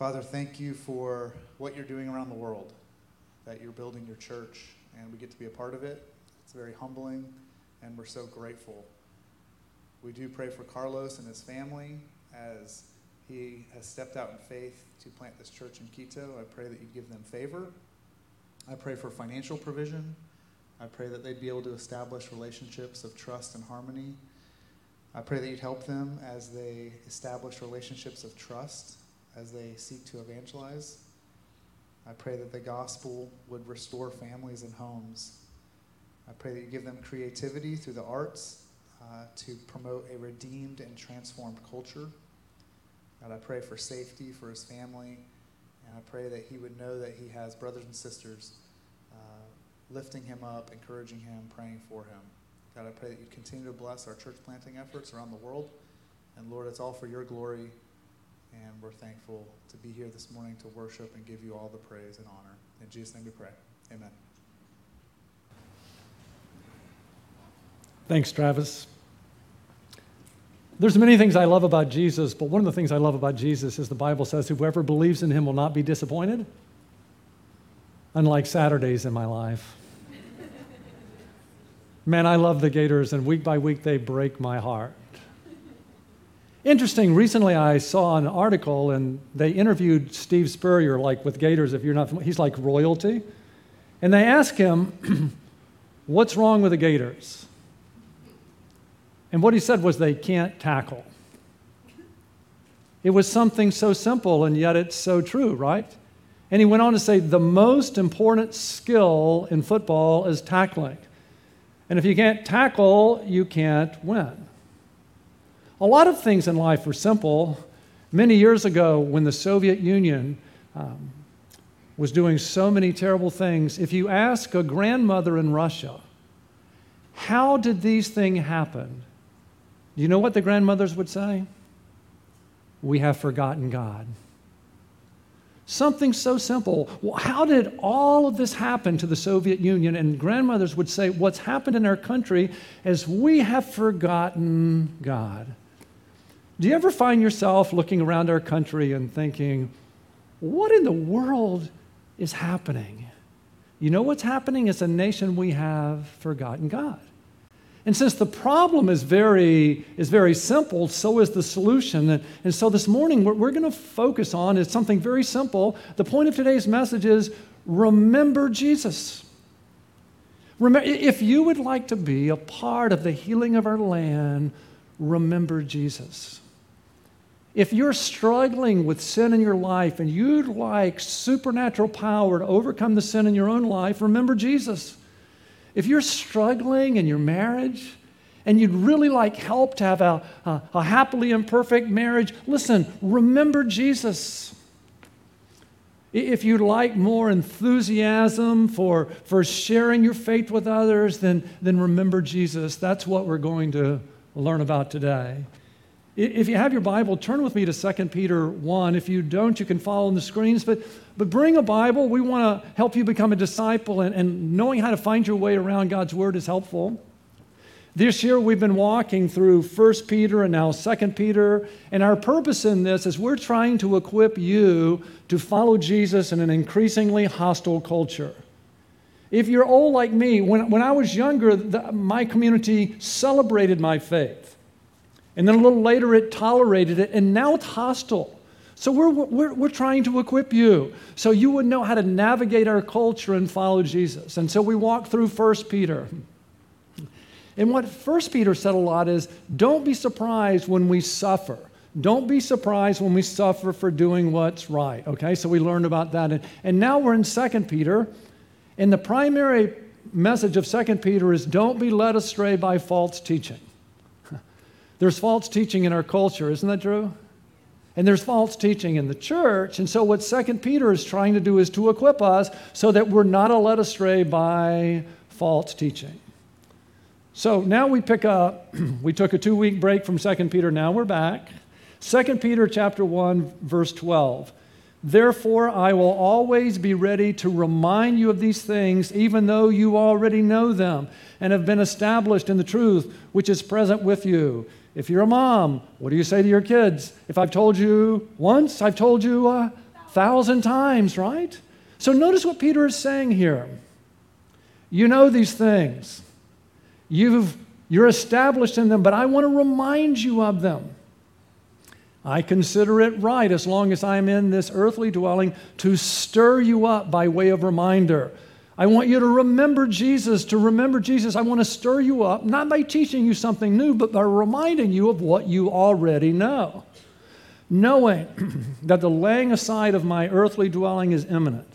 Father, thank you for what you're doing around the world, that you're building your church, and we get to be a part of it. It's very humbling, and we're so grateful. We do pray for Carlos and his family as he has stepped out in faith to plant this church in Quito. I pray that you give them favor. I pray for financial provision. I pray that they'd be able to establish relationships of trust and harmony. I pray that you'd help them as they establish relationships of trust, as they seek to evangelize. I pray that the gospel would restore families and homes. I pray that you give them creativity through the arts uh, to promote a redeemed and transformed culture. God, I pray for safety for his family, and I pray that he would know that he has brothers and sisters uh, lifting him up, encouraging him, praying for him. God, I pray that you continue to bless our church planting efforts around the world. And Lord, it's all for your glory, and we're thankful to be here this morning to worship and give you all the praise and honor. In Jesus' name we pray. Amen. Thanks, Travis. There's many things I love about Jesus, but one of the things I love about Jesus is the Bible says whoever believes in him will not be disappointed. Unlike Saturdays in my life. Man, I love the Gators, and week by week they break my heart. Interesting, recently I saw an article and they interviewed Steve Spurrier, like with Gators, if you're not, familiar, he's like royalty. And they asked him, What's wrong with the Gators? And what he said was they can't tackle. It was something so simple, and yet it's so true, right? And he went on to say the most important skill in football is tackling. And if you can't tackle, you can't win. A lot of things in life are simple. Many years ago, when the Soviet Union um, was doing so many terrible things, if you ask a grandmother in Russia, how did these things happen? Do you know what the grandmothers would say? We have forgotten God. Something so simple. Well, how did all of this happen to the Soviet Union? And grandmothers would say, What's happened in our country is we have forgotten God. Do you ever find yourself looking around our country and thinking, What in the world is happening? You know what's happening? As a nation, we have forgotten God. And since the problem is very, is very simple, so is the solution. And, and so this morning, what we're going to focus on is something very simple. The point of today's message is remember Jesus. Remember, if you would like to be a part of the healing of our land, remember Jesus. If you're struggling with sin in your life and you'd like supernatural power to overcome the sin in your own life, remember Jesus. If you're struggling in your marriage and you'd really like help to have a, a, a happily imperfect marriage, listen, remember Jesus. If you'd like more enthusiasm for, for sharing your faith with others, then, then remember Jesus. That's what we're going to learn about today. If you have your Bible, turn with me to 2 Peter 1. If you don't, you can follow on the screens. But, but bring a Bible. We want to help you become a disciple, and, and knowing how to find your way around God's Word is helpful. This year, we've been walking through 1 Peter and now 2 Peter. And our purpose in this is we're trying to equip you to follow Jesus in an increasingly hostile culture. If you're old like me, when, when I was younger, the, my community celebrated my faith. And then a little later, it tolerated it, and now it's hostile. So we're, we're, we're trying to equip you so you would know how to navigate our culture and follow Jesus. And so we walk through 1 Peter. And what 1 Peter said a lot is don't be surprised when we suffer. Don't be surprised when we suffer for doing what's right. Okay, so we learned about that. And, and now we're in 2 Peter. And the primary message of 2 Peter is don't be led astray by false teaching. There's false teaching in our culture, isn't that true? And there's false teaching in the church. And so, what Second Peter is trying to do is to equip us so that we're not led astray by false teaching. So now we pick up, we took a two week break from Second Peter, now we're back. Second Peter chapter 1, verse 12. Therefore, I will always be ready to remind you of these things, even though you already know them and have been established in the truth which is present with you. If you're a mom, what do you say to your kids? If I've told you once, I've told you a thousand times, right? So notice what Peter is saying here. You know these things. You've, you're established in them, but I want to remind you of them. I consider it right, as long as I'm in this earthly dwelling, to stir you up by way of reminder. I want you to remember Jesus, to remember Jesus. I want to stir you up, not by teaching you something new, but by reminding you of what you already know. Knowing that the laying aside of my earthly dwelling is imminent,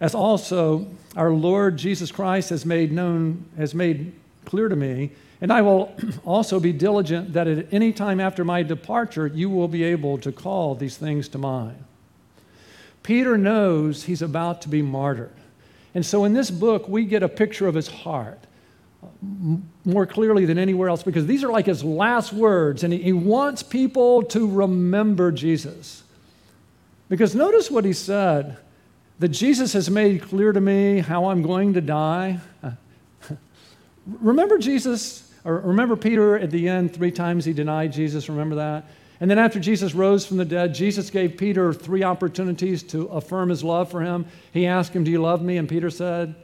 as also our Lord Jesus Christ has made known, has made clear to me and I will also be diligent that at any time after my departure, you will be able to call these things to mind. Peter knows he's about to be martyred. And so in this book, we get a picture of his heart more clearly than anywhere else because these are like his last words, and he, wants people to remember Jesus. Because notice what he said that Jesus has made clear to me how I'm going to die. Remember Jesus or remember Peter at the end, three times he denied Jesus. Remember that? And then after Jesus rose from the dead, Jesus gave Peter three opportunities to affirm his love for him. He asked him, Do you love me? And Peter said,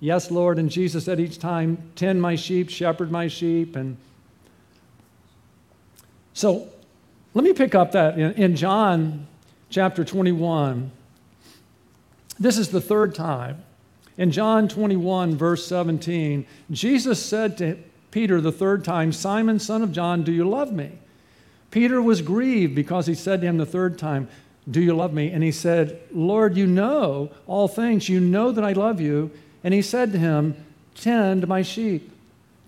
Yes, Lord. And Jesus said each time, Tend my sheep, shepherd my sheep. And so let me pick up that in, in John chapter 21. This is the third time. In John 21, verse 17, Jesus said to Peter the third time, Simon, son of John, do you love me? Peter was grieved because he said to him the third time, Do you love me? And he said, Lord, you know all things. You know that I love you. And he said to him, Tend my sheep.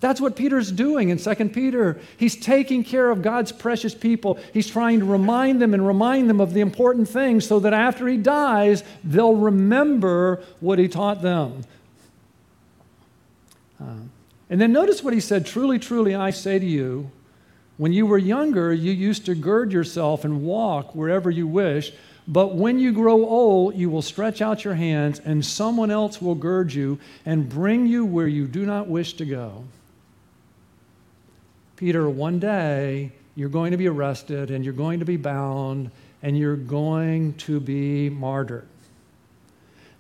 That's what Peter's doing in 2 Peter. He's taking care of God's precious people. He's trying to remind them and remind them of the important things so that after he dies, they'll remember what he taught them. Uh, and then notice what he said Truly, truly, I say to you, when you were younger, you used to gird yourself and walk wherever you wish. But when you grow old, you will stretch out your hands, and someone else will gird you and bring you where you do not wish to go. Peter, one day you're going to be arrested, and you're going to be bound, and you're going to be martyred.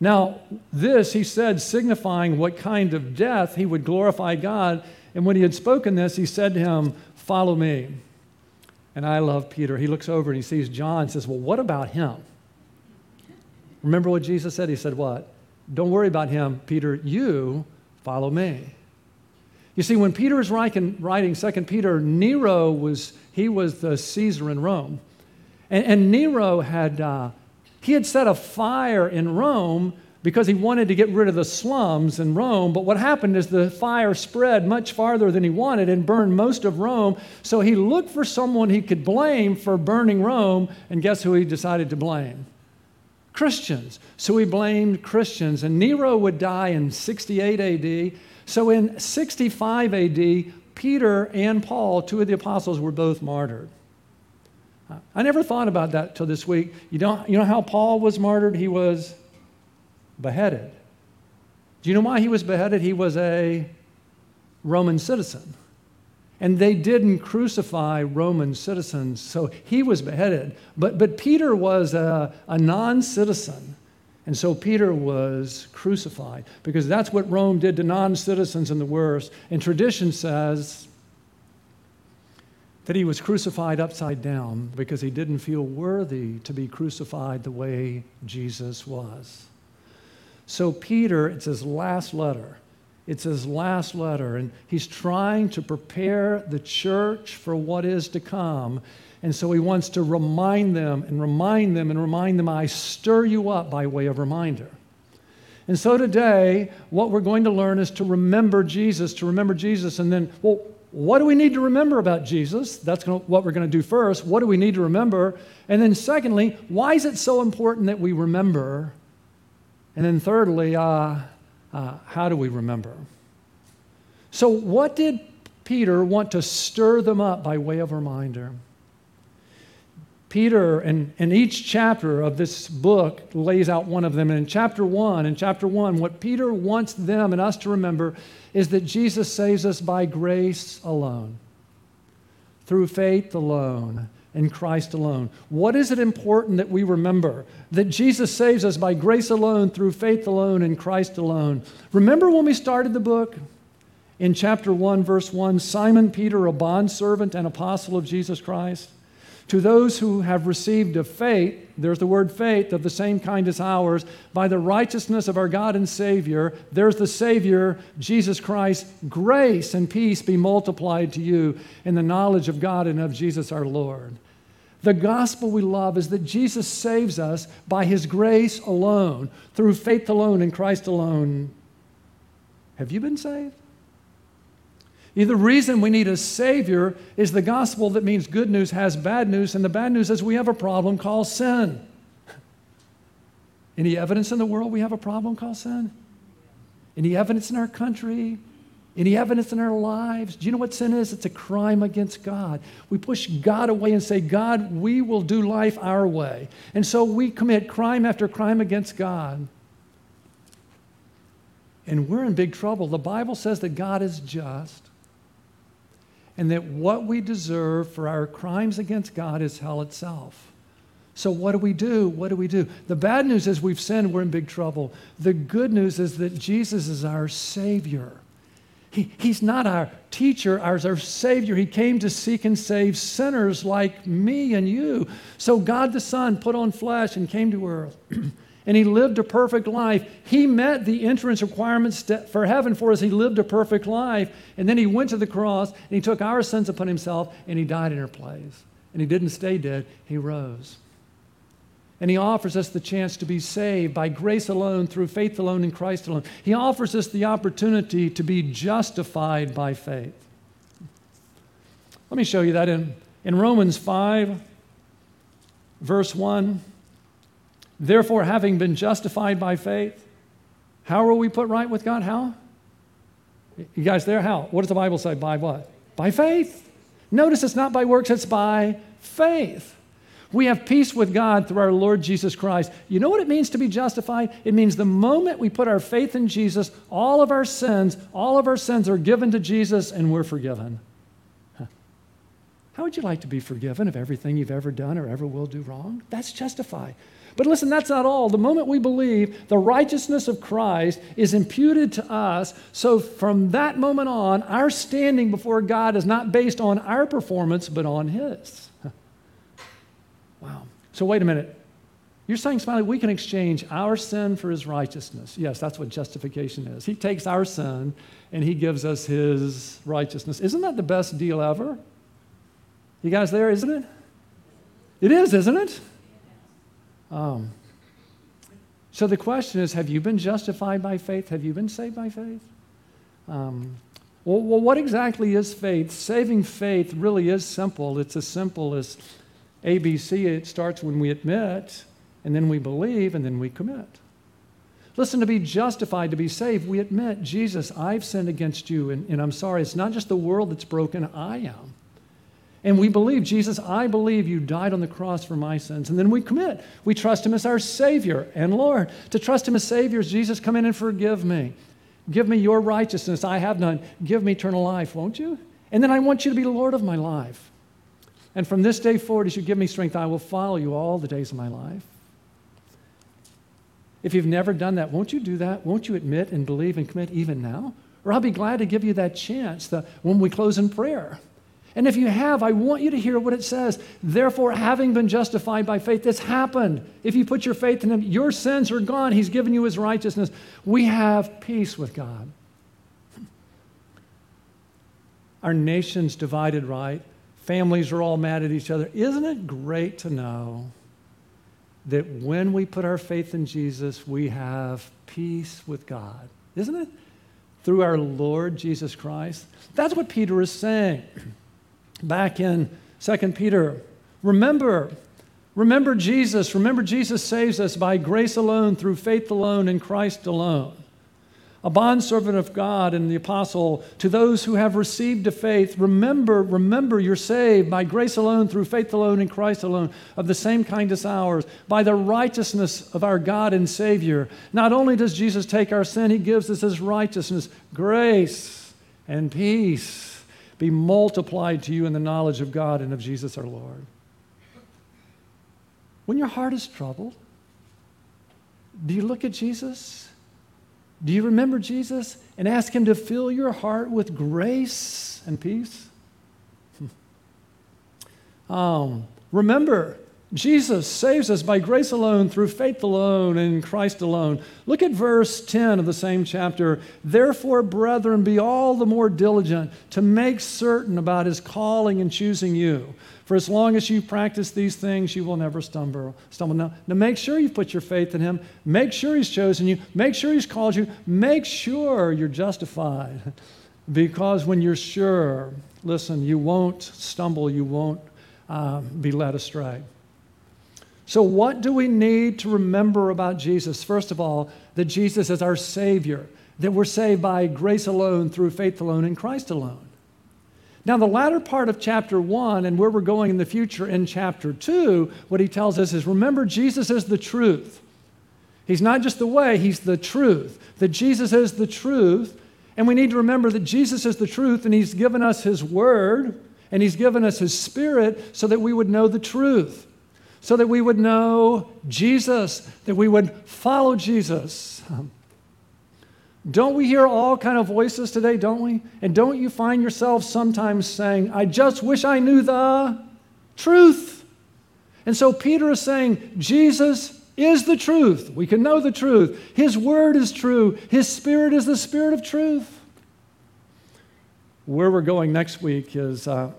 Now, this he said, signifying what kind of death he would glorify God. And when he had spoken this, he said to him, Follow me. And I love Peter. He looks over and he sees John and says, Well, what about him? Remember what Jesus said? He said, What? Don't worry about him, Peter. You follow me. You see, when Peter is writing, writing 2 Peter, Nero was, he was the Caesar in Rome. And, and Nero had, uh, he had set a fire in Rome because he wanted to get rid of the slums in Rome. But what happened is the fire spread much farther than he wanted and burned most of Rome. So he looked for someone he could blame for burning Rome. And guess who he decided to blame? Christians. So he blamed Christians. And Nero would die in 68 AD. So in 65 AD, Peter and Paul, two of the apostles, were both martyred. I never thought about that till this week. You, don't, you know how Paul was martyred? He was beheaded. Do you know why he was beheaded? He was a Roman citizen. And they didn't crucify Roman citizens, so he was beheaded. But, but Peter was a, a non citizen. And so Peter was crucified because that's what Rome did to non citizens in the worst. And tradition says that he was crucified upside down because he didn't feel worthy to be crucified the way Jesus was. So, Peter, it's his last letter. It's his last letter, and he's trying to prepare the church for what is to come. And so he wants to remind them and remind them and remind them, I stir you up by way of reminder. And so today, what we're going to learn is to remember Jesus, to remember Jesus, and then, well, what do we need to remember about Jesus? That's what we're going to do first. What do we need to remember? And then, secondly, why is it so important that we remember? And then, thirdly, uh, uh, how do we remember? So, what did Peter want to stir them up by way of reminder? Peter, in, in each chapter of this book, lays out one of them. And in chapter one, in chapter one, what Peter wants them and us to remember is that Jesus saves us by grace alone, through faith alone, in Christ alone. What is it important that we remember? That Jesus saves us by grace alone, through faith alone, in Christ alone. Remember when we started the book? In chapter 1, verse 1, Simon Peter, a bondservant and apostle of Jesus Christ. To those who have received a faith, there's the word faith, of the same kind as ours, by the righteousness of our God and Savior, there's the Savior, Jesus Christ, grace and peace be multiplied to you in the knowledge of God and of Jesus our Lord. The gospel we love is that Jesus saves us by his grace alone, through faith alone in Christ alone. Have you been saved? The reason we need a Savior is the gospel that means good news has bad news, and the bad news is we have a problem called sin. Any evidence in the world we have a problem called sin? Any evidence in our country? Any evidence in our lives? Do you know what sin is? It's a crime against God. We push God away and say, God, we will do life our way. And so we commit crime after crime against God. And we're in big trouble. The Bible says that God is just and that what we deserve for our crimes against God is hell itself. So, what do we do? What do we do? The bad news is we've sinned, we're in big trouble. The good news is that Jesus is our Savior. He, he's not our teacher, ours our Savior. He came to seek and save sinners like me and you. So, God the Son put on flesh and came to earth. and he lived a perfect life. He met the entrance requirements for heaven for us. He lived a perfect life. And then he went to the cross and he took our sins upon himself and he died in our place. And he didn't stay dead, he rose. And he offers us the chance to be saved by grace alone, through faith alone, in Christ alone. He offers us the opportunity to be justified by faith. Let me show you that in, in Romans 5, verse 1. Therefore, having been justified by faith, how are we put right with God? How? You guys there? How? What does the Bible say? By what? By faith. Notice it's not by works, it's by faith. We have peace with God through our Lord Jesus Christ. You know what it means to be justified? It means the moment we put our faith in Jesus, all of our sins, all of our sins are given to Jesus and we're forgiven. How would you like to be forgiven of everything you've ever done or ever will do wrong? That's justified. But listen, that's not all. The moment we believe, the righteousness of Christ is imputed to us. So from that moment on, our standing before God is not based on our performance, but on His. Wow. So wait a minute. You're saying, Smiley, we can exchange our sin for His righteousness. Yes, that's what justification is. He takes our sin and He gives us His righteousness. Isn't that the best deal ever? You guys there, isn't it? It is, isn't it? Um, so the question is have you been justified by faith? Have you been saved by faith? Um, well, well, what exactly is faith? Saving faith really is simple. It's as simple as ABC. It starts when we admit, and then we believe, and then we commit. Listen, to be justified, to be saved, we admit, Jesus, I've sinned against you, and, and I'm sorry. It's not just the world that's broken, I am. And we believe, Jesus, I believe you died on the cross for my sins. And then we commit. We trust him as our Savior and Lord. To trust him as Savior is Jesus, come in and forgive me. Give me your righteousness. I have none. Give me eternal life, won't you? And then I want you to be Lord of my life. And from this day forward, as you give me strength, I will follow you all the days of my life. If you've never done that, won't you do that? Won't you admit and believe and commit even now? Or I'll be glad to give you that chance the, when we close in prayer. And if you have, I want you to hear what it says. Therefore, having been justified by faith, this happened. If you put your faith in Him, your sins are gone. He's given you His righteousness. We have peace with God. Our nation's divided, right? Families are all mad at each other. Isn't it great to know that when we put our faith in Jesus, we have peace with God? Isn't it? Through our Lord Jesus Christ. That's what Peter is saying back in 2 Peter. Remember, remember Jesus. Remember, Jesus saves us by grace alone, through faith alone, in Christ alone. A bondservant of God and the apostle to those who have received a faith, remember, remember you're saved by grace alone, through faith alone, in Christ alone, of the same kind as ours, by the righteousness of our God and Savior. Not only does Jesus take our sin, He gives us His righteousness, grace, and peace be multiplied to you in the knowledge of God and of Jesus our Lord. when your heart is troubled, do you look at Jesus? Do you remember Jesus and ask Him to fill your heart with grace and peace? um, remember, Jesus saves us by grace alone, through faith alone, in Christ alone. Look at verse 10 of the same chapter. Therefore, brethren, be all the more diligent to make certain about his calling and choosing you. For as long as you practice these things, you will never stumble. stumble. Now, now, make sure you put your faith in him. Make sure he's chosen you. Make sure he's called you. Make sure you're justified. Because when you're sure, listen, you won't stumble, you won't uh, be led astray. So, what do we need to remember about Jesus? First of all, that Jesus is our Savior, that we're saved by grace alone, through faith alone, in Christ alone. Now, the latter part of chapter one and where we're going in the future in chapter two, what he tells us is remember, Jesus is the truth. He's not just the way, he's the truth. That Jesus is the truth. And we need to remember that Jesus is the truth and he's given us his word and he's given us his spirit so that we would know the truth so that we would know Jesus, that we would follow Jesus. Don't we hear all kind of voices today, don't we? And don't you find yourself sometimes saying, I just wish I knew the truth. And so Peter is saying, Jesus is the truth. We can know the truth. His word is true. His spirit is the spirit of truth. Where we're going next week is uh,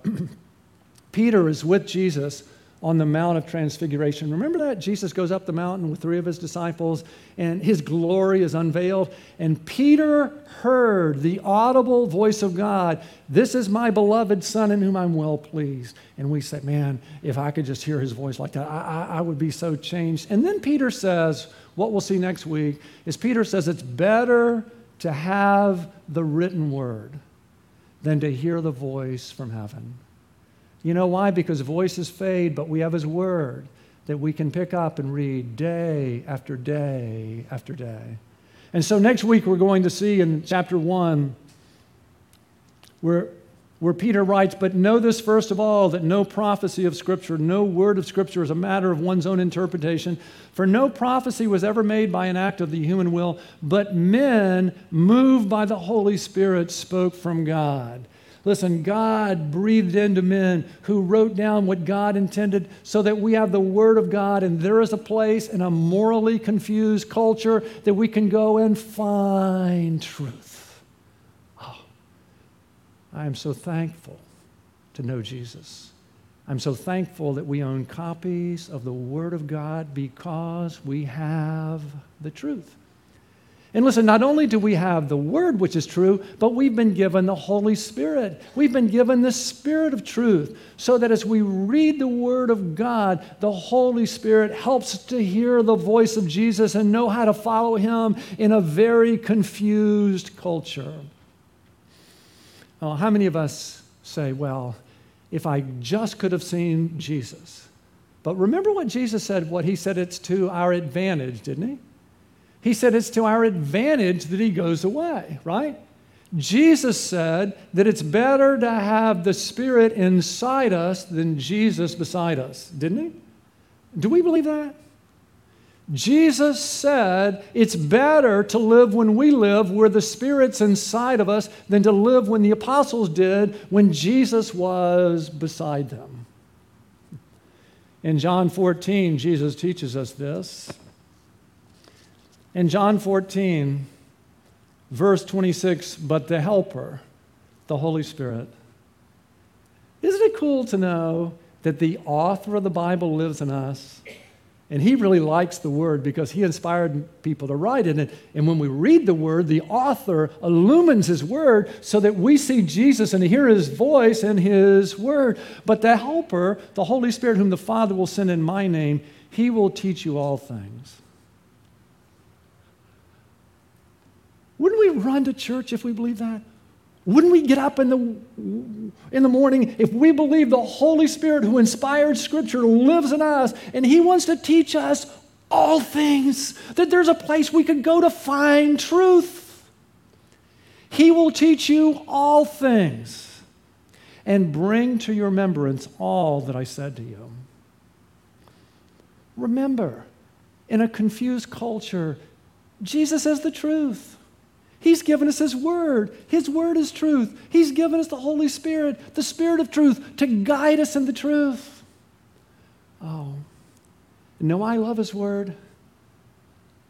Peter is with Jesus on the Mount of Transfiguration. Remember that? Jesus goes up the mountain with three of his disciples, and his glory is unveiled. And Peter heard the audible voice of God This is my beloved Son in whom I'm well pleased. And we say, Man, if I could just hear his voice like that, I, I, I would be so changed. And then Peter says, What we'll see next week is Peter says, It's better to have the written word than to hear the voice from heaven. You know why? Because voices fade, but we have His Word that we can pick up and read day after day after day. And so next week we're going to see in chapter 1 where, where Peter writes, But know this first of all, that no prophecy of Scripture, no word of Scripture is a matter of one's own interpretation. For no prophecy was ever made by an act of the human will, but men, moved by the Holy Spirit, spoke from God. Listen, God breathed into men who wrote down what God intended so that we have the Word of God, and there is a place in a morally confused culture that we can go and find truth. Oh, I am so thankful to know Jesus. I'm so thankful that we own copies of the Word of God because we have the truth. And listen, not only do we have the Word, which is true, but we've been given the Holy Spirit. We've been given the Spirit of truth, so that as we read the Word of God, the Holy Spirit helps to hear the voice of Jesus and know how to follow Him in a very confused culture. Well, how many of us say, well, if I just could have seen Jesus? But remember what Jesus said, what He said it's to our advantage, didn't He? He said it's to our advantage that he goes away, right? Jesus said that it's better to have the Spirit inside us than Jesus beside us, didn't he? Do we believe that? Jesus said it's better to live when we live where the Spirit's inside of us than to live when the apostles did when Jesus was beside them. In John 14, Jesus teaches us this. In John 14, verse 26, but the Helper, the Holy Spirit. Isn't it cool to know that the author of the Bible lives in us? And he really likes the word because he inspired people to write it. And, and when we read the word, the author illumines his word so that we see Jesus and hear his voice in his word. But the helper, the Holy Spirit, whom the Father will send in my name, he will teach you all things. Wouldn't we run to church if we believe that? Wouldn't we get up in the, in the morning if we believe the Holy Spirit who inspired Scripture lives in us and He wants to teach us all things? That there's a place we can go to find truth. He will teach you all things and bring to your remembrance all that I said to you. Remember, in a confused culture, Jesus is the truth. He's given us His Word. His Word is truth. He's given us the Holy Spirit, the Spirit of truth, to guide us in the truth. Oh, know I love His Word?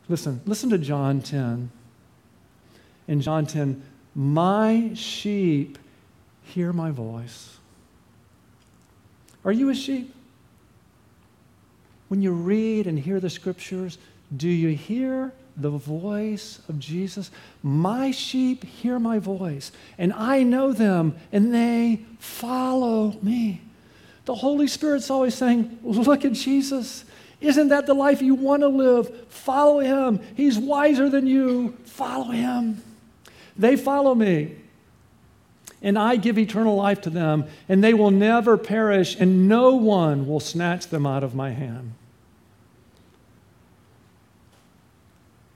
Listen, listen to John 10. In John 10, my sheep hear my voice. Are you a sheep? When you read and hear the scriptures, do you hear the voice of Jesus? My sheep hear my voice, and I know them, and they follow me. The Holy Spirit's always saying, Look at Jesus. Isn't that the life you want to live? Follow him. He's wiser than you. Follow him. They follow me. And I give eternal life to them, and they will never perish, and no one will snatch them out of my hand.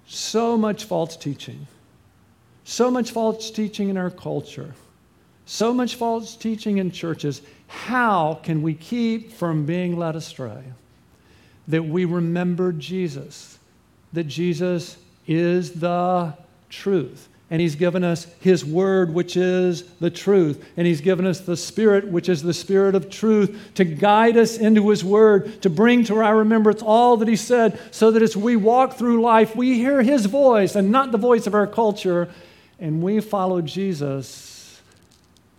So much false teaching. So much false teaching in our culture. So much false teaching in churches. How can we keep from being led astray? that we remember Jesus, that Jesus is the truth. And he's given us his word, which is the truth. And he's given us the spirit, which is the spirit of truth, to guide us into his word, to bring to our remembrance all that he said, so that as we walk through life, we hear his voice and not the voice of our culture, and we follow Jesus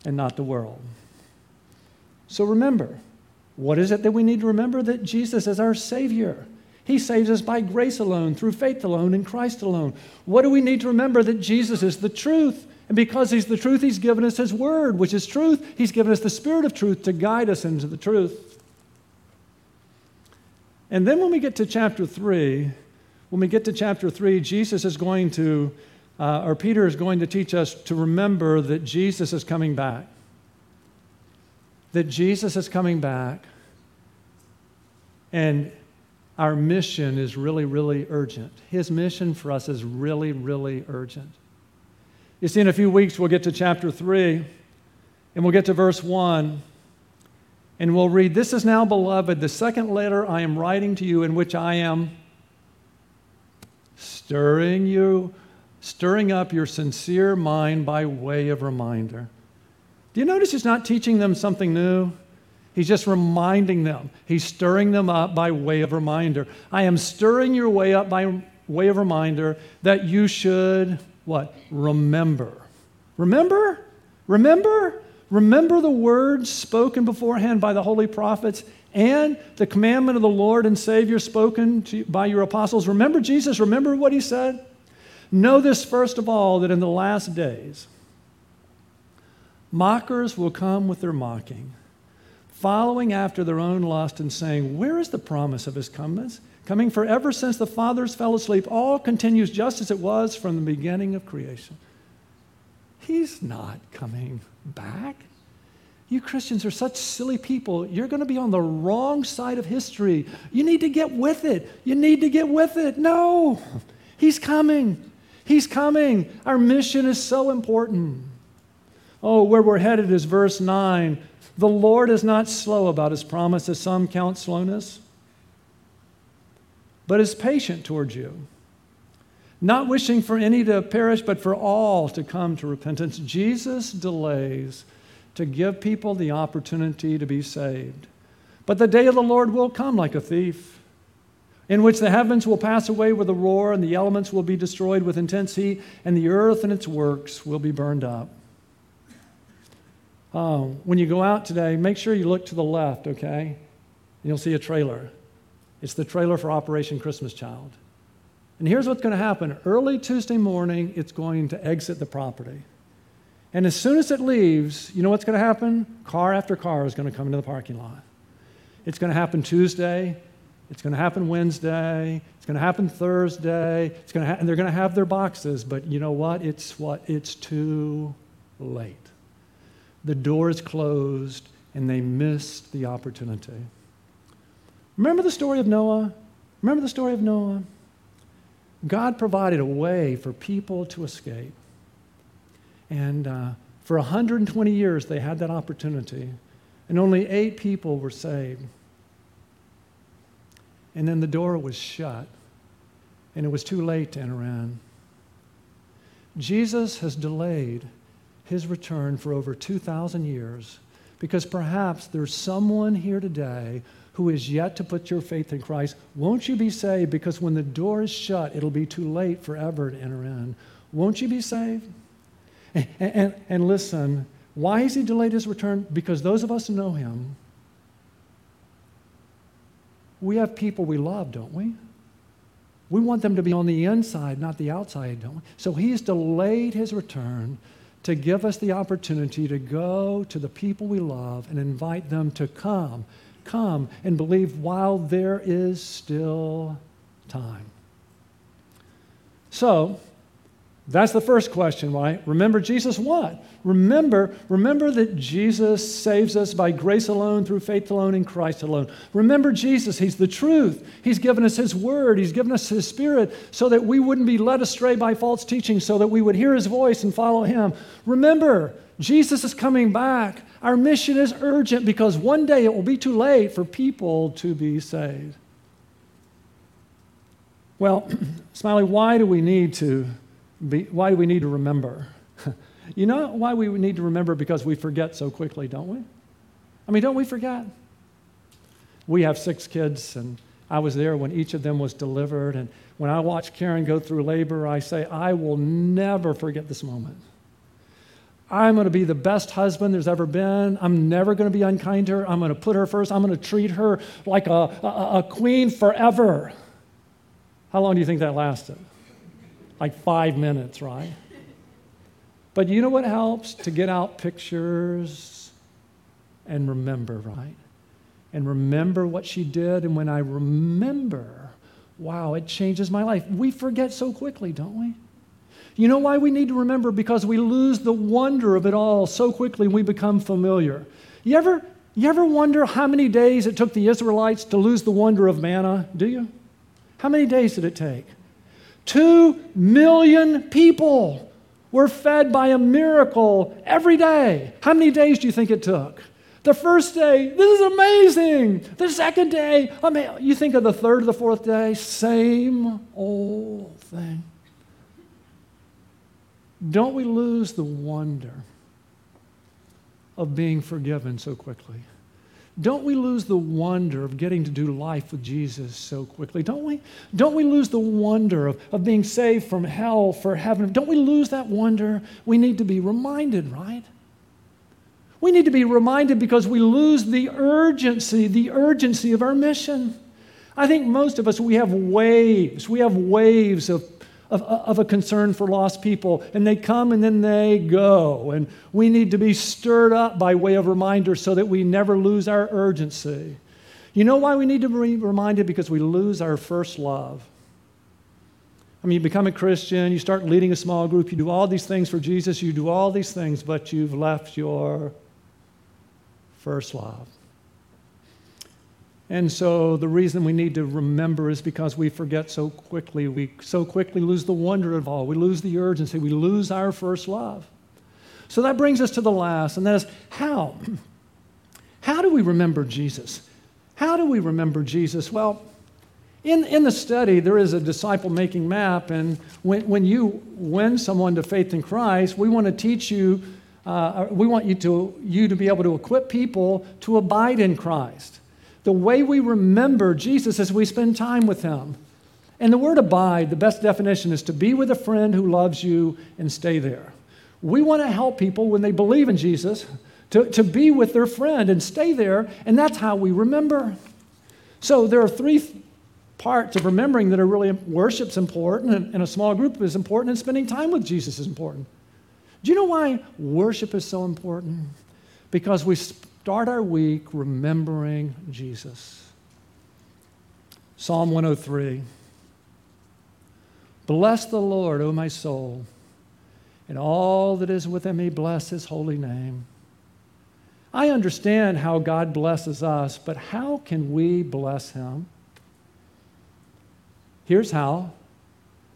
and not the world. So remember, what is it that we need to remember? That Jesus is our Savior. He saves us by grace alone, through faith alone, in Christ alone. What do we need to remember? That Jesus is the truth. And because He's the truth, He's given us His Word, which is truth. He's given us the Spirit of truth to guide us into the truth. And then when we get to chapter 3, when we get to chapter 3, Jesus is going to, uh, or Peter is going to teach us to remember that Jesus is coming back that Jesus is coming back and our mission is really, really urgent. His mission for us is really, really urgent. You see, in a few weeks, we'll get to chapter 3 and we'll get to verse 1 and we'll read, This is now, beloved, the second letter I am writing to you in which I am stirring you, stirring up your sincere mind by way of reminder do you notice he's not teaching them something new? He's just reminding them. He's stirring them up by way of reminder. I am stirring your way up by way of reminder that you should what? Remember. Remember? Remember? Remember the words spoken beforehand by the holy prophets and the commandment of the Lord and Savior spoken to, by your apostles. Remember Jesus? Remember what he said? Know this first of all that in the last days, Mockers will come with their mocking, following after their own lust and saying, Where is the promise of his coming? Coming for ever since the fathers fell asleep, all continues just as it was from the beginning of creation. He's not coming back. You Christians are such silly people. You're going to be on the wrong side of history. You need to get with it. You need to get with it. No, he's coming. He's coming. Our mission is so important. Oh, where we're headed is verse 9. The Lord is not slow about his promise, as some count slowness, but is patient towards you, not wishing for any to perish, but for all to come to repentance. Jesus delays to give people the opportunity to be saved. But the day of the Lord will come like a thief, in which the heavens will pass away with a roar, and the elements will be destroyed with intense heat, and the earth and its works will be burned up. Um, when you go out today, make sure you look to the left, okay? You'll see a trailer. It's the trailer for Operation Christmas Child. And here's what's going to happen early Tuesday morning, it's going to exit the property. And as soon as it leaves, you know what's going to happen? Car after car is going to come into the parking lot. It's going to happen Tuesday. It's going to happen Wednesday. It's going to happen Thursday. It's going to ha- and they're going to have their boxes, but you know what? It's what? It's too late the door is closed, and they missed the opportunity. Remember the story of Noah? Remember the story of Noah? God provided a way for people to escape. And uh, for 120 years, they had that opportunity, and only eight people were saved. and then the door was shut, and it was too late to enter in. Jesus has delayed his return for over 2,000 years because perhaps there's someone here today who is yet to put your faith in Christ. Won't you be saved? Because when the door is shut, it'll be too late forever to enter in. Won't you be saved? And, and, and listen, why has he delayed his return? Because those of us who know him, we have people we love, don't we? We want them to be on the inside, not the outside, don't we? So he's delayed his return to give us the opportunity to go to the people we love and invite them to come, come and believe while there is still time. So, that's the first question, right? Remember Jesus what? Remember, remember that Jesus saves us by grace alone, through faith alone, in Christ alone. Remember Jesus, He's the truth. He's given us His word, He's given us His spirit so that we wouldn't be led astray by false teaching, so that we would hear His voice and follow Him. Remember, Jesus is coming back. Our mission is urgent because one day it will be too late for people to be saved. Well, Smiley, why do we need to be, why do we need to remember? you know why we need to remember? Because we forget so quickly, don't we? I mean, don't we forget? We have six kids, and I was there when each of them was delivered. And when I watch Karen go through labor, I say, I will never forget this moment. I'm going to be the best husband there's ever been. I'm never going to be unkind to her. I'm going to put her first. I'm going to treat her like a, a, a queen forever. How long do you think that lasted? Like five minutes, right? But you know what helps? To get out pictures and remember, right? And remember what she did. And when I remember, wow, it changes my life. We forget so quickly, don't we? You know why we need to remember? Because we lose the wonder of it all so quickly we become familiar. You ever, you ever wonder how many days it took the Israelites to lose the wonder of manna? Do you? How many days did it take? Two million people were fed by a miracle every day. How many days do you think it took? The first day, this is amazing. The second day, I mean, you think of the third or the fourth day, same old thing. Don't we lose the wonder of being forgiven so quickly? Don't we lose the wonder of getting to do life with Jesus so quickly? Don't we? Don't we lose the wonder of, of being saved from hell for heaven? Don't we lose that wonder? We need to be reminded, right? We need to be reminded because we lose the urgency, the urgency of our mission. I think most of us, we have waves. We have waves of of, of a concern for lost people. And they come and then they go. And we need to be stirred up by way of reminder so that we never lose our urgency. You know why we need to be reminded? Because we lose our first love. I mean, you become a Christian, you start leading a small group, you do all these things for Jesus, you do all these things, but you've left your first love. And so the reason we need to remember is because we forget so quickly. We so quickly lose the wonder of all. We lose the urgency. We lose our first love. So that brings us to the last, and that is how? How do we remember Jesus? How do we remember Jesus? Well, in, in the study, there is a disciple making map, and when, when you win someone to faith in Christ, we want to teach you, uh, we want you to, you to be able to equip people to abide in Christ. The way we remember Jesus is we spend time with him. And the word abide, the best definition is to be with a friend who loves you and stay there. We want to help people when they believe in Jesus to, to be with their friend and stay there, and that's how we remember. So there are three parts of remembering that are really worship's important, and, and a small group is important, and spending time with Jesus is important. Do you know why worship is so important? Because we start our week remembering Jesus. Psalm 103 Bless the Lord, O my soul, and all that is within me, bless his holy name. I understand how God blesses us, but how can we bless him? Here's how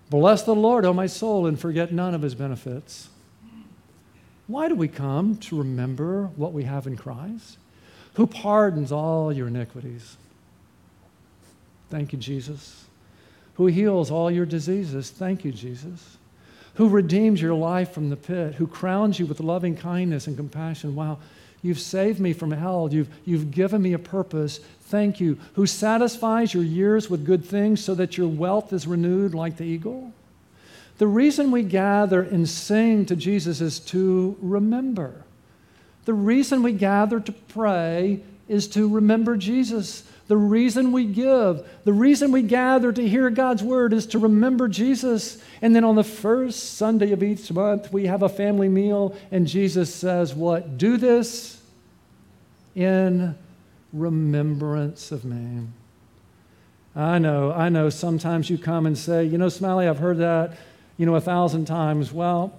Bless the Lord, O my soul, and forget none of his benefits why do we come? To remember what we have in Christ, who pardons all your iniquities. Thank you, Jesus. Who heals all your diseases. Thank you, Jesus. Who redeems your life from the pit, who crowns you with loving kindness and compassion. Wow, you've saved me from hell. You've, you've given me a purpose. Thank you. Who satisfies your years with good things so that your wealth is renewed like the eagle. The reason we gather and sing to Jesus is to remember. The reason we gather to pray is to remember Jesus. The reason we give, the reason we gather to hear God's word is to remember Jesus. And then on the first Sunday of each month, we have a family meal, and Jesus says, What? Do this in remembrance of me. I know, I know sometimes you come and say, You know, Smiley, I've heard that, you know, a thousand times. Well,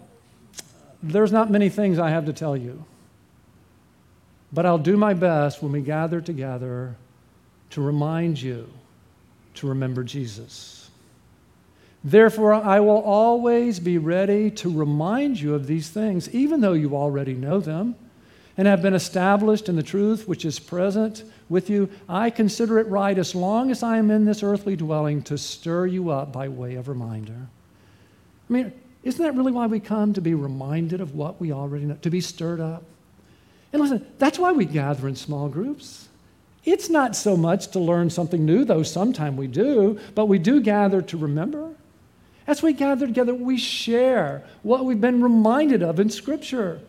there's not many things I have to tell you. But I'll do my best when we gather together to remind you to remember Jesus. Therefore, I will always be ready to remind you of these things, even though you already know them and have been established in the truth which is present with you. I consider it right, as long as I am in this earthly dwelling, to stir you up by way of reminder. I mean, isn't that really why we come? To be reminded of what we already know, to be stirred up. And listen, that's why we gather in small groups. It's not so much to learn something new, though sometime we do, but we do gather to remember. As we gather together, we share what we've been reminded of in Scripture.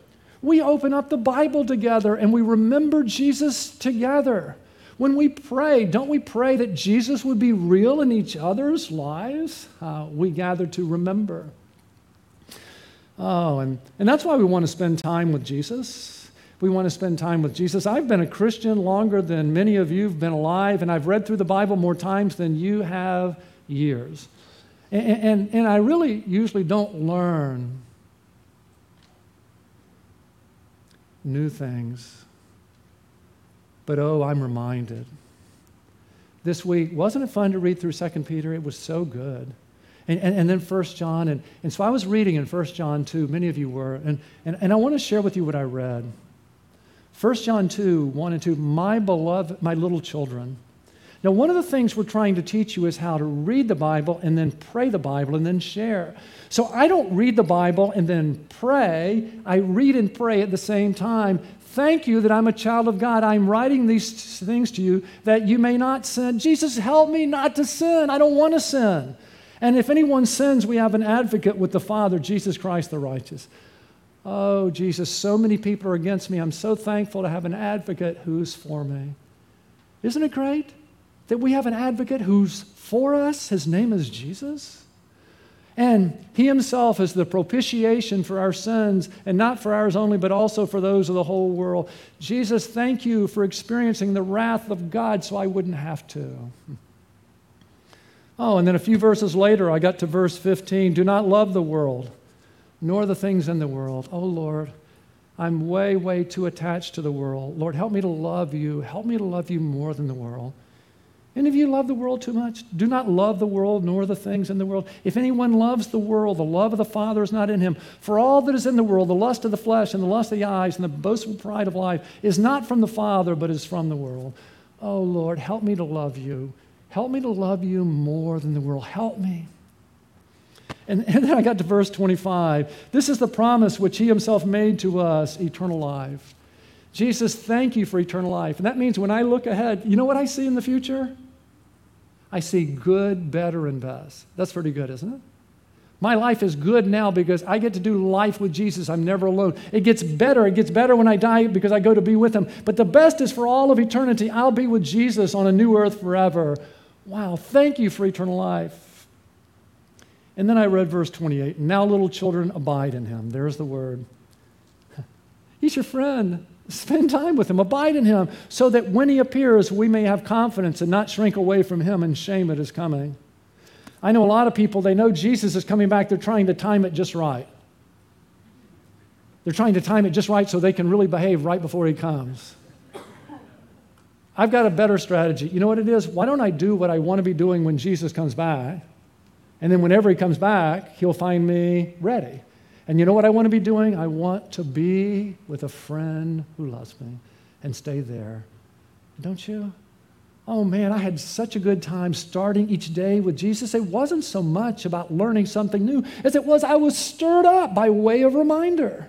We open up the Bible together and we remember Jesus together. When we pray, don't we pray that Jesus would be real in each other's lives? Uh, we gather to remember. Oh, and, and that's why we want to spend time with Jesus we want to spend time with Jesus. I've been a Christian longer than many of you have been alive, and I've read through the Bible more times than you have years. And, and, and I really usually don't learn new things. But oh, I'm reminded. This week, wasn't it fun to read through 2 Peter? It was so good. And, and, and, then 1 John. And, and so I was reading in 1 John 2, many of you were. And, and, and I want to share with you what I read. 1 John 2, 1 and 2, my beloved, my little children. Now, one of the things we're trying to teach you is how to read the Bible and then pray the Bible and then share. So I don't read the Bible and then pray. I read and pray at the same time. Thank you that I'm a child of God. I'm writing these things to you that you may not sin. Jesus, help me not to sin. I don't want to sin. And if anyone sins, we have an advocate with the Father, Jesus Christ the righteous. Oh, Jesus, so many people are against me. I'm so thankful to have an advocate who's for me. Isn't it great that we have an advocate who's for us? His name is Jesus. And he himself is the propitiation for our sins, and not for ours only, but also for those of the whole world. Jesus, thank you for experiencing the wrath of God so I wouldn't have to. Oh, and then a few verses later, I got to verse 15 Do not love the world nor the things in the world. Oh, Lord, I'm way, way too attached to the world. Lord, help me to love you. Help me to love you more than the world. Any of you love the world too much? Do not love the world nor the things in the world. If anyone loves the world, the love of the Father is not in him. For all that is in the world, the lust of the flesh and the lust of the eyes and the boastful pride of life, is not from the Father, but is from the world. Oh, Lord, help me to love you. Help me to love you more than the world. Help me. And, and, then I got to verse 25. This is the promise which he himself made to us eternal life. Jesus, thank you for eternal life. And that means when I look ahead, you know what I see in the future? I see good, better, and best. That's pretty good, isn't it? My life is good now because I get to do life with Jesus. I'm never alone. It gets better. It gets better when I die because I go to be with him. But the best is for all of eternity. I'll be with Jesus on a new earth forever. Wow, thank you for eternal life. And then I read verse 28 Now, little children, abide in him. There's the word. He's your friend. Spend time with him, abide in him, so that when he appears, we may have confidence and not shrink away from him and shame at his coming. I know a lot of people, they know Jesus is coming back, they're trying to time it just right. They're trying to time it just right so they can really behave right before he comes. I've got a better strategy. You know what it is? Why don't I do what I want to be doing when Jesus comes back? And then whenever he comes back, he'll find me ready. And you know what I want to be doing? I want to be with a friend who loves me and stay there. Don't you? Oh man, I had such a good time starting each day with Jesus. It wasn't so much about learning something new as it was I was stirred up by way of reminder.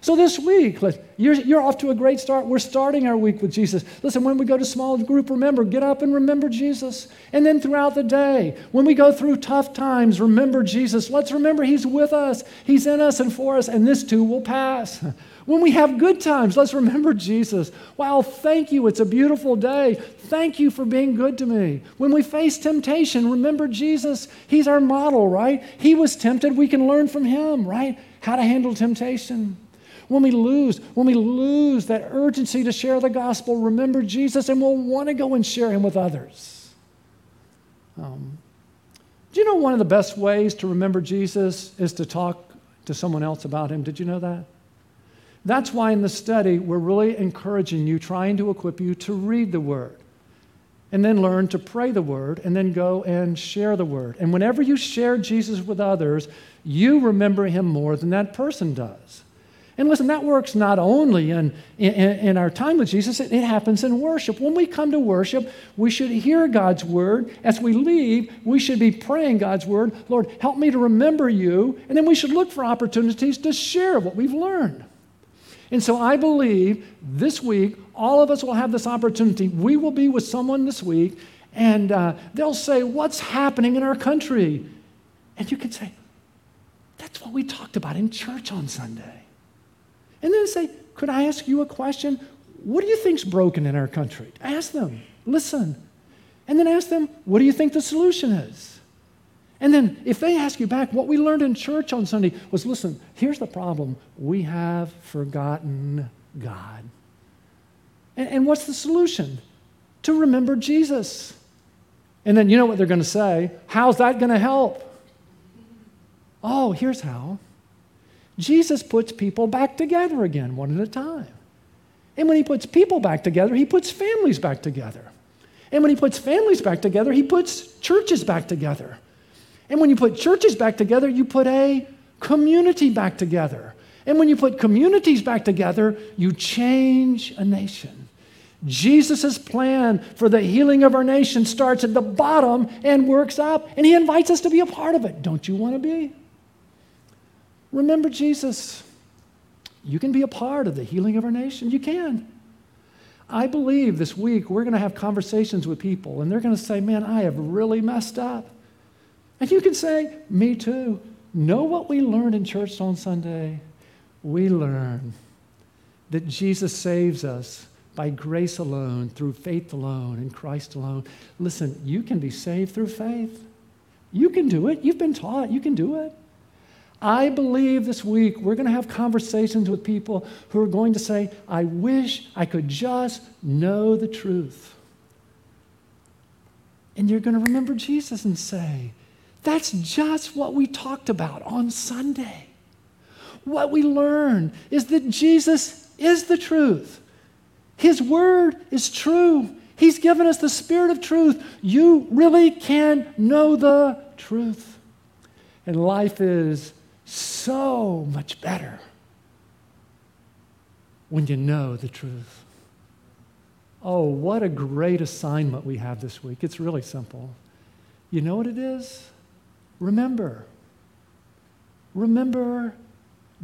So this week, you're, you're off to a great start. We're starting our week with Jesus. Listen, when we go to small group, remember, get up and remember Jesus. And then throughout the day, when we go through tough times, remember Jesus. Let's remember He's with us, He's in us and for us, and this too will pass. When we have good times, let's remember Jesus. Wow, thank you. It's a beautiful day. Thank you for being good to me. When we face temptation, remember Jesus. He's our model, right? He was tempted. We can learn from him, right? How to handle temptation. When we lose, when we lose that urgency to share the gospel, remember Jesus and we'll want to go and share him with others. Um, do you know one of the best ways to remember Jesus is to talk to someone else about him? Did you know that? That's why in the study, we're really encouraging you, trying to equip you to read the Word and then learn to pray the Word and then go and share the Word. And whenever you share Jesus with others, you remember Him more than that person does. And listen, that works not only in, in, in, our time with Jesus, it, happens in worship. When we come to worship, we should hear God's word. As we leave, we should be praying God's word Lord, help me to remember you. And then we should look for opportunities to share what we've learned. And so I believe this week, all of us will have this opportunity. We will be with someone this week, and uh, they'll say, What's happening in our country? And you can say, That's what we talked about in church on Sunday. And then say, Could I ask you a question? What do you think's broken in our country? Ask them. Listen. And then ask them, What do you think the solution is? And then if they ask you back, what we learned in church on Sunday was listen, here's the problem. We have forgotten God. And, and what's the solution? To remember Jesus. And then you know what they're going to say? How's that going to help? Oh, here's how. Jesus puts people back together again, one at a time. And when he puts people back together, he puts families back together. And when he puts families back together, he puts churches back together. And when you put churches back together, you put a community back together. And when you put communities back together, you change a nation. Jesus' plan for the healing of our nation starts at the bottom and works up, and he invites us to be a part of it. Don't you want to be? Remember Jesus. You can be a part of the healing of our nation. You can. I believe this week we're going to have conversations with people, and they're going to say, Man, I have really messed up. And you can say, Me too. Know what we learned in church on Sunday? We learn that Jesus saves us by grace alone, through faith alone, in Christ alone. Listen, you can be saved through faith. You can do it. You've been taught. You can do it. I believe this week we're going to have conversations with people who are going to say, I wish I could just know the truth. And you're going to remember Jesus and say, that's just what we talked about on Sunday. What we learned is that Jesus is the truth. His word is true. He's given us the spirit of truth. You really can know the truth. And life is so much better when you know the truth. Oh, what a great assignment we have this week. It's really simple. You know what it is? Remember. Remember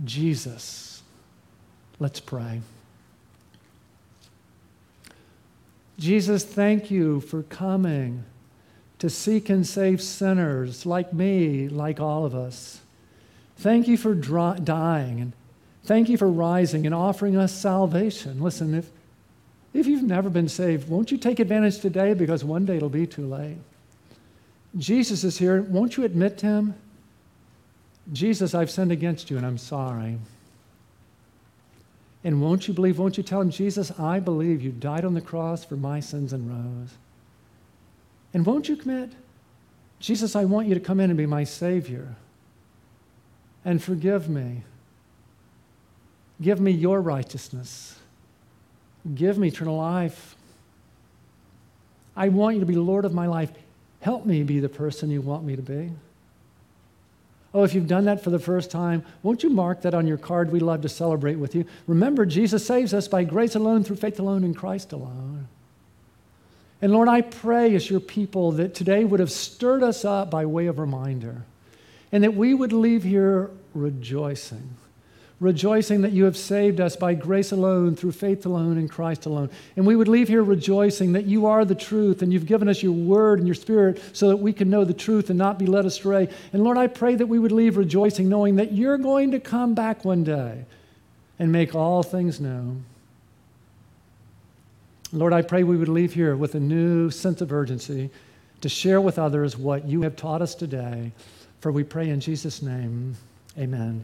Jesus. Let's pray. Jesus, thank you for coming to seek and save sinners like me, like all of us. Thank you for dying and thank you for rising and offering us salvation. Listen, if, if you've never been saved, won't you take advantage today because one day it'll be too late? Jesus is here. Won't you admit to him? Jesus, I've sinned against you and I'm sorry. And won't you believe, won't you tell him, Jesus, I believe you died on the cross for my sins and rose. And won't you commit, Jesus, I want you to come in and be my Savior and forgive me. Give me your righteousness. Give me eternal life. I want you to be Lord of my life. Help me be the person you want me to be. Oh, if you've done that for the first time, won't you mark that on your card? We love to celebrate with you. Remember, Jesus saves us by grace alone, through faith alone, in Christ alone. And Lord, I pray as your people that today would have stirred us up by way of reminder, and that we would leave here rejoicing rejoicing that you have saved us by grace alone, through faith alone, in Christ alone. And we would leave here rejoicing that you are the truth and you've given us your word and your spirit so that we can know the truth and not be led astray. And Lord, I pray that we would leave rejoicing knowing that you're going to come back one day and make all things known. Lord, I pray we would leave here with a new sense of urgency to share with others what you have taught us today. For we pray in Jesus' name, amen.